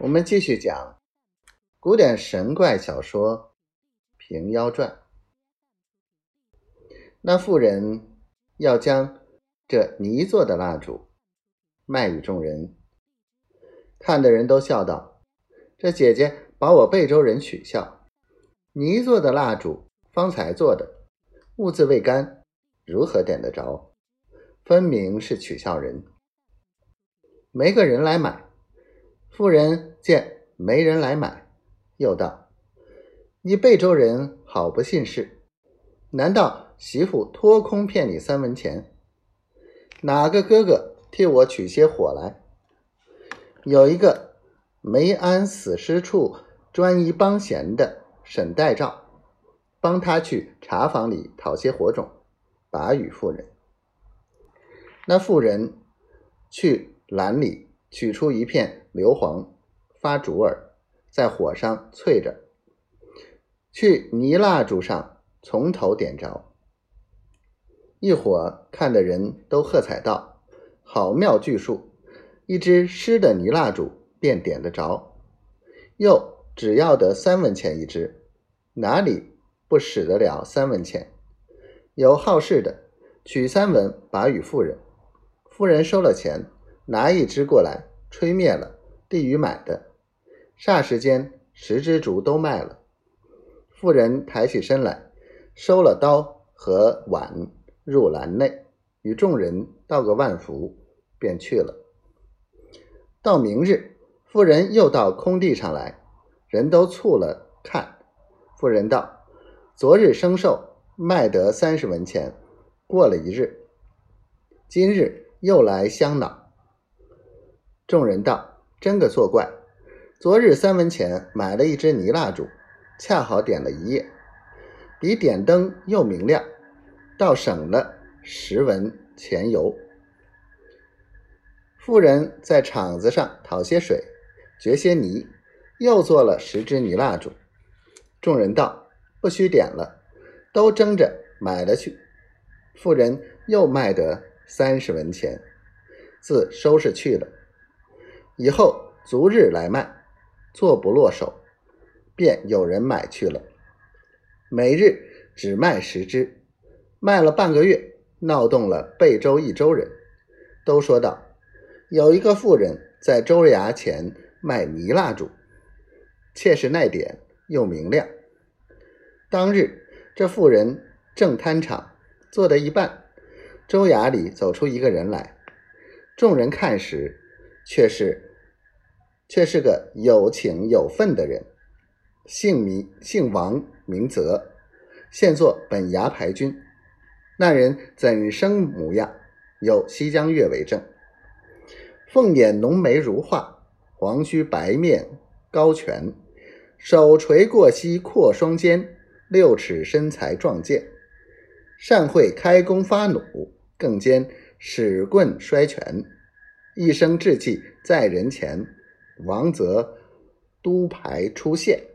我们继续讲古典神怪小说《平妖传》。那妇人要将这泥做的蜡烛卖与众人，看的人都笑道：“这姐姐把我贝州人取笑，泥做的蜡烛方才做的，物字未干，如何点得着？分明是取笑人。”没个人来买。妇人见没人来买，又道：“你贝州人好不信事，难道媳妇托空骗你三文钱？哪个哥哥替我取些火来？有一个梅安死尸处专一帮闲的沈代照，帮他去茶房里讨些火种，把与妇人。那妇人去篮里。”取出一片硫磺，发竹儿，在火上淬着，去泥蜡烛上从头点着。一伙看的人都喝彩道：“好妙巨术！一支湿的泥蜡烛便点得着，又只要得三文钱一支，哪里不使得了三文钱？有好事的，取三文把与妇人，妇人收了钱。”拿一支过来，吹灭了，递与买的。霎时间，十支竹都卖了。妇人抬起身来，收了刀和碗，入篮内，与众人道个万福，便去了。到明日，妇人又到空地上来，人都簇了看。妇人道：“昨日生寿，卖得三十文钱。过了一日，今日又来相恼。”众人道：“真个作怪！昨日三文钱买了一支泥蜡烛，恰好点了一夜，比点灯又明亮，倒省了十文钱油。”妇人在场子上讨些水，掘些泥，又做了十支泥蜡烛。众人道：“不须点了，都争着买了去。”妇人又卖得三十文钱，自收拾去了。以后逐日来卖，做不落手，便有人买去了。每日只卖十只，卖了半个月，闹动了贝州一州人，都说道：有一个妇人在州衙前卖泥蜡烛，妾是耐点又明亮。当日这妇人正摊场，做得一半，州衙里走出一个人来，众人看时。却是，却是个有情有份的人，姓名姓王，名泽，现做本衙牌军。那人怎生模样？有西江月为证。凤眼浓眉如画，黄须白面高颧，手垂过膝阔双肩，六尺身材壮健，善会开弓发弩，更兼使棍摔拳。一生志气在人前，王泽督牌出现。